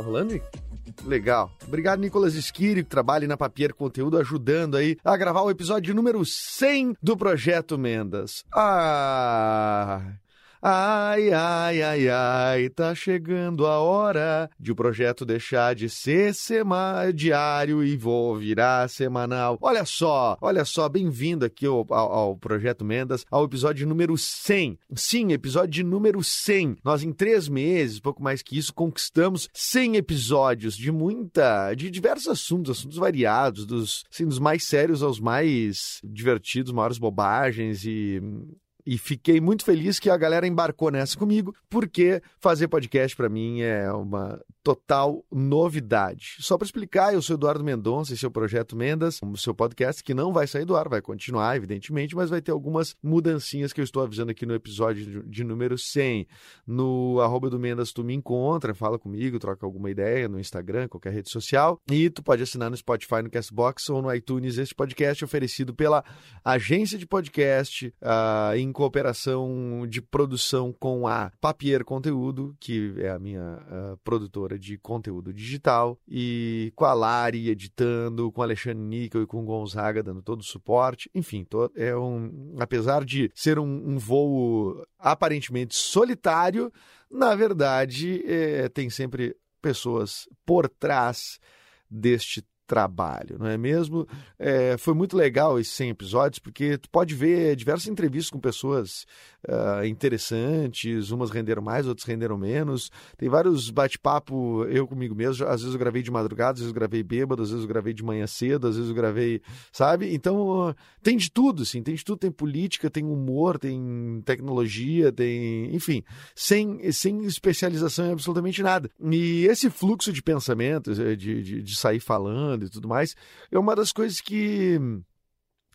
Tá rolando? Legal. Obrigado, Nicolas Esquiri, que trabalha na Papier Conteúdo, ajudando aí a gravar o episódio número 100 do Projeto Mendas. Ah... Ai, ai, ai, ai, tá chegando a hora de o projeto deixar de ser sema diário e vou virar semanal. Olha só, olha só, bem-vindo aqui ao, ao, ao, Projeto Mendas, ao episódio número 100. Sim, episódio número 100. Nós, em três meses, pouco mais que isso, conquistamos 100 episódios de muita, de diversos assuntos, assuntos variados, dos, assim, dos mais sérios aos mais divertidos, maiores bobagens e e fiquei muito feliz que a galera embarcou nessa comigo, porque fazer podcast para mim é uma total novidade. Só para explicar, eu sou Eduardo Mendonça, esse é o Projeto Mendas, o seu podcast que não vai sair do ar, vai continuar, evidentemente, mas vai ter algumas mudancinhas que eu estou avisando aqui no episódio de número 100. No arroba do Mendas tu me encontra, fala comigo, troca alguma ideia no Instagram, qualquer rede social, e tu pode assinar no Spotify, no Castbox ou no iTunes este podcast oferecido pela agência de podcast uh, em cooperação de produção com a Papier Conteúdo, que é a minha produtora de conteúdo digital, e com a Lari editando, com Alexandre Níquel e com Gonzaga dando todo o suporte. Enfim, é um, apesar de ser um, um voo aparentemente solitário, na verdade, é, tem sempre pessoas por trás deste trabalho, não é mesmo? É, foi muito legal esses 100 episódios, porque tu pode ver diversas entrevistas com pessoas uh, interessantes, umas renderam mais, outras renderam menos. Tem vários bate-papo eu comigo mesmo, às vezes eu gravei de madrugada, às vezes eu gravei bêbado, às vezes eu gravei de manhã cedo, às vezes eu gravei, sabe? Então, tem de tudo, assim, tem de tudo, tem política, tem humor, tem tecnologia, tem, enfim, sem, sem especialização em absolutamente nada. E esse fluxo de pensamento, de, de, de sair falando, e tudo mais, é uma das coisas que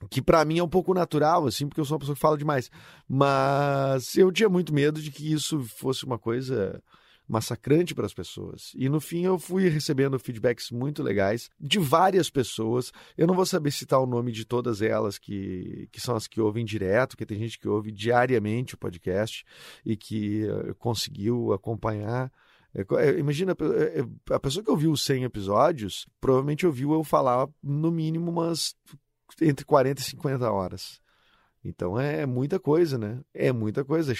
que para mim é um pouco natural, assim, porque eu sou uma pessoa que fala demais. Mas eu tinha muito medo de que isso fosse uma coisa massacrante para as pessoas. E no fim eu fui recebendo feedbacks muito legais de várias pessoas. Eu não vou saber citar o nome de todas elas que, que são as que ouvem direto, porque tem gente que ouve diariamente o podcast e que uh, conseguiu acompanhar é, é, imagina, é, a pessoa que ouviu os 100 episódios provavelmente ouviu eu falar no mínimo umas entre 40 e 50 horas. Então é muita coisa, né? É muita coisa.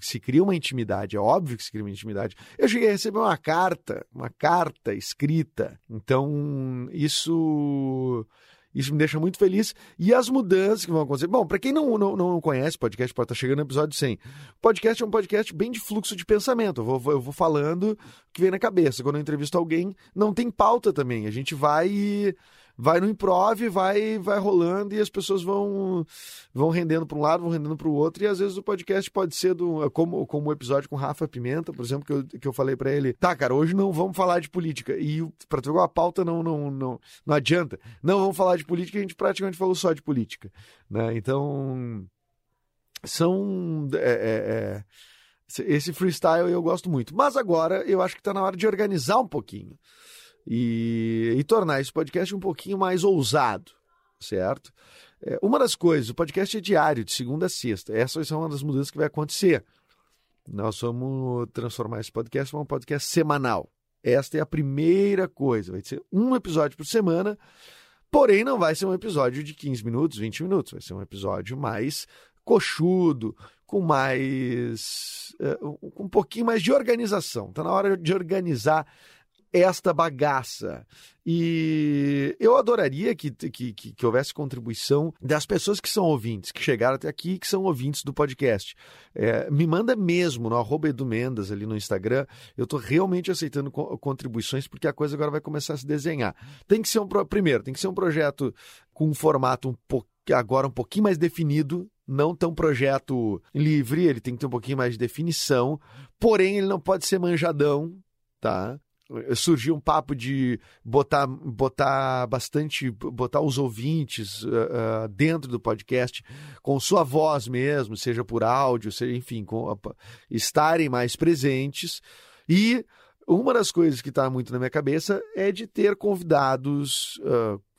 Se cria uma intimidade, é óbvio que se cria uma intimidade. Eu cheguei a receber uma carta, uma carta escrita. Então isso isso me deixa muito feliz. E as mudanças que vão acontecer. Bom, para quem não, não, não conhece podcast, pode estar chegando no episódio 100. O podcast é um podcast bem de fluxo de pensamento. Eu vou, eu vou falando o que vem na cabeça. Quando eu entrevisto alguém, não tem pauta também. A gente vai vai no improv, vai vai rolando e as pessoas vão vão rendendo para um lado, vão rendendo para o outro e às vezes o podcast pode ser do como como o episódio com Rafa Pimenta, por exemplo, que eu, que eu falei para ele, tá, cara, hoje não vamos falar de política e para tu a pauta não não não não adianta. Não vamos falar de política, a gente praticamente falou só de política, né? Então são é, é, é, esse freestyle eu gosto muito. Mas agora eu acho que está na hora de organizar um pouquinho e, e tornar esse podcast um pouquinho mais ousado, certo? É, uma das coisas, o podcast é diário, de segunda a sexta. Essa é uma das mudanças que vai acontecer. Nós vamos transformar esse podcast em um podcast semanal. Esta é a primeira coisa. Vai ser um episódio por semana, porém não vai ser um episódio de 15 minutos, 20 minutos. Vai ser um episódio mais coxudo, com mais. Uh, um pouquinho mais de organização. Está na hora de organizar esta bagaça. E eu adoraria que, que, que, que, houvesse contribuição das pessoas que são ouvintes, que chegaram até aqui, que são ouvintes do podcast. É, me manda mesmo no arroba Edu Mendes ali no Instagram. Eu estou realmente aceitando co contribuições, porque a coisa agora vai começar a se desenhar. Tem que ser um. Primeiro, tem que ser um projeto com um formato um agora um pouquinho mais definido, não tão projeto livre, ele tem que ter um pouquinho mais de definição, porém ele não pode ser manjadão, tá? Surgiu um papo de botar, botar bastante, botar os ouvintes uh, uh, dentro do podcast com sua voz mesmo, seja por áudio, seja, enfim, com, uh, estarem mais presentes. E uma das coisas que está muito na minha cabeça é de ter convidados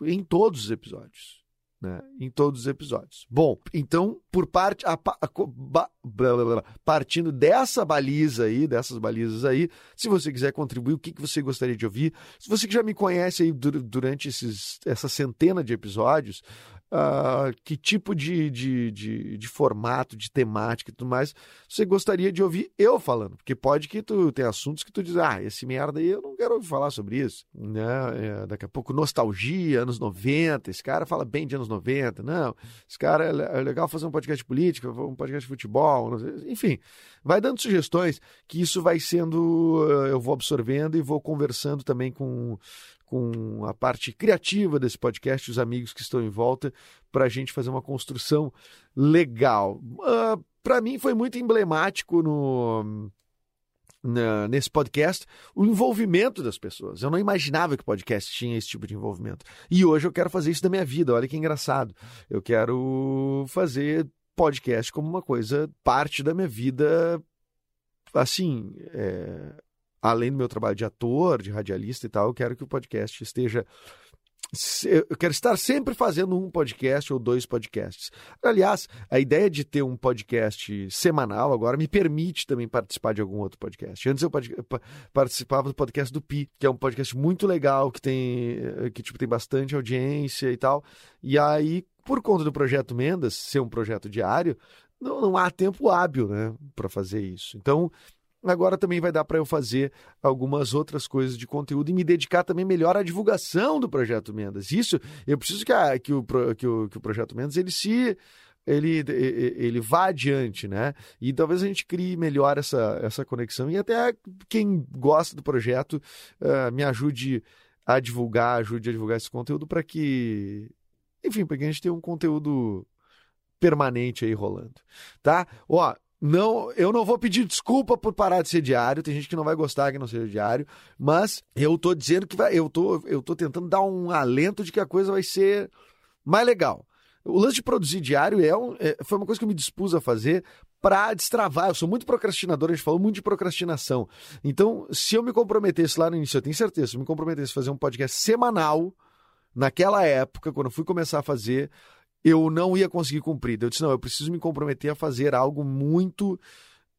em todos os episódios né, em todos os episódios. Bom, então, por parte. A, a, a, partindo dessa baliza aí, dessas balizas aí, se você quiser contribuir, o que, que você gostaria de ouvir? Se você que já me conhece aí durante esses, essa centena de episódios, uh, que tipo de, de, de, de, formato, de temática e tudo mais você gostaria de ouvir eu falando. Porque pode que tu tem assuntos que tu diz, ah, esse merda aí eu não quero ouvir falar sobre isso. Né? É, daqui a pouco, nostalgia, anos 90, esse cara fala bem de anos 90. Não, esse cara é, é legal fazer um podcast de política, um podcast de futebol, enfim. Vai dando sugestões que isso vai sendo, eu vou absorvendo e vou conversando também com, com a parte criativa desse podcast, os amigos que estão em volta, para a gente fazer uma construção legal. Uh, ah, para mim foi muito emblemático no, na, nesse podcast o envolvimento das pessoas. Eu não imaginava que podcast tinha esse tipo de envolvimento. E hoje eu quero fazer isso da minha vida. Olha que engraçado. Eu quero fazer podcast como uma coisa, parte da minha vida, assim, é, além do meu trabalho de ator, de radialista e tal, eu quero que o podcast esteja. Eu quero estar sempre fazendo um podcast ou dois podcasts. Aliás, a ideia de ter um podcast semanal agora me permite também participar de algum outro podcast. Antes eu participava do podcast do Pi, que é um podcast muito legal, que tem, que, tipo, tem bastante audiência e tal. E aí, por conta do projeto Mendas ser um projeto diário, não, não há tempo hábil né, para fazer isso. Então, agora também vai dar para eu fazer algumas outras coisas de conteúdo e me dedicar também melhor à divulgação do Projeto Mendas. Isso, eu preciso que, a, que, o, que, o, que o Projeto Mendas ele se ele, ele vá adiante, né? E talvez a gente crie melhor essa, essa conexão e até quem gosta do projeto uh, me ajude a divulgar, ajude a divulgar esse conteúdo para que, enfim, para que a gente tenha um conteúdo permanente aí rolando, tá? Ó, não, eu não vou pedir desculpa por parar de ser diário. Tem gente que não vai gostar que não seja diário, mas eu tô dizendo que vai, eu tô, eu tô tentando dar um alento de que a coisa vai ser mais legal. O lance de produzir diário é, um, é foi uma coisa que eu me dispus a fazer para destravar. Eu sou muito procrastinador, a gente falou muito de procrastinação. Então, se eu me comprometesse lá no início, eu tenho certeza, se eu me comprometesse a fazer um podcast semanal, naquela época, quando eu fui começar a fazer, eu não ia conseguir cumprir. Eu disse, não, eu preciso me comprometer a fazer algo muito.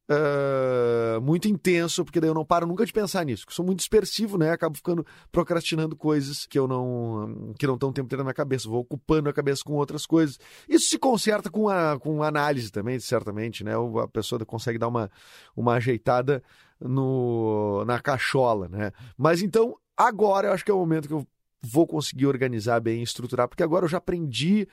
Uh, muito intenso, porque daí eu não paro nunca de pensar nisso. Eu sou muito dispersivo, né? Acabo ficando procrastinando coisas que eu não que não estão tempo na minha cabeça, vou ocupando a cabeça com outras coisas. Isso se conserta com a com análise também, certamente, né? A pessoa consegue dar uma, uma ajeitada no, na cachola, né? Mas então, agora eu acho que é o momento que eu vou conseguir organizar bem, estruturar, porque agora eu já aprendi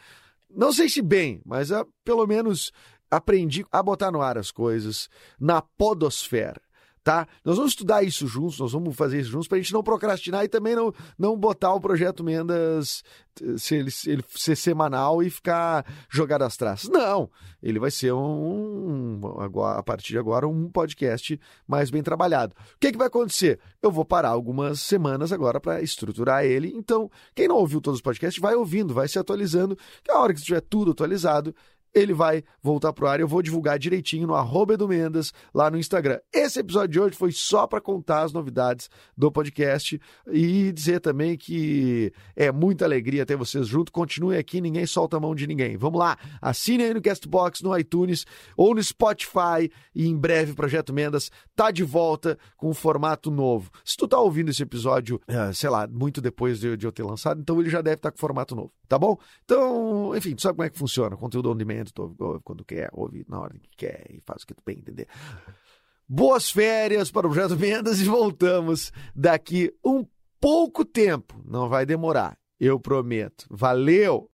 não sei se bem, mas uh, pelo menos aprendi a botar no ar as coisas na podosfera tá? Nós vamos estudar isso juntos, nós vamos fazer isso juntos para a gente não procrastinar e também não, não botar o projeto Mendas se ele, ele ser semanal e ficar jogado às traças. Não, ele vai ser um, um a partir de agora um podcast mais bem trabalhado. O que, que vai acontecer? Eu vou parar algumas semanas agora para estruturar ele. Então, quem não ouviu todos os podcasts, vai ouvindo, vai se atualizando. Que a hora que estiver tudo atualizado, ele vai voltar pro ar. Eu vou divulgar direitinho no arroba Mendes, lá no Instagram. Esse episódio de hoje foi só para contar as novidades do podcast e dizer também que é muita alegria ter vocês junto. Continue aqui, ninguém solta a mão de ninguém. Vamos lá, assine aí no Castbox, no iTunes ou no Spotify e em breve o Projeto Mendas tá de volta com um formato novo. Se tu tá ouvindo esse episódio, é, sei lá, muito depois de, eu ter lançado, então ele já deve estar tá com formato novo, tá bom? Então, enfim, tu sabe como é que funciona, conteúdo on demand tu ouve quando quer, ouve na hora que quer e faz o que tu bem entender. Boas férias para o Projeto Mendas e voltamos daqui um pouco tempo. Não vai demorar, eu prometo. Valeu!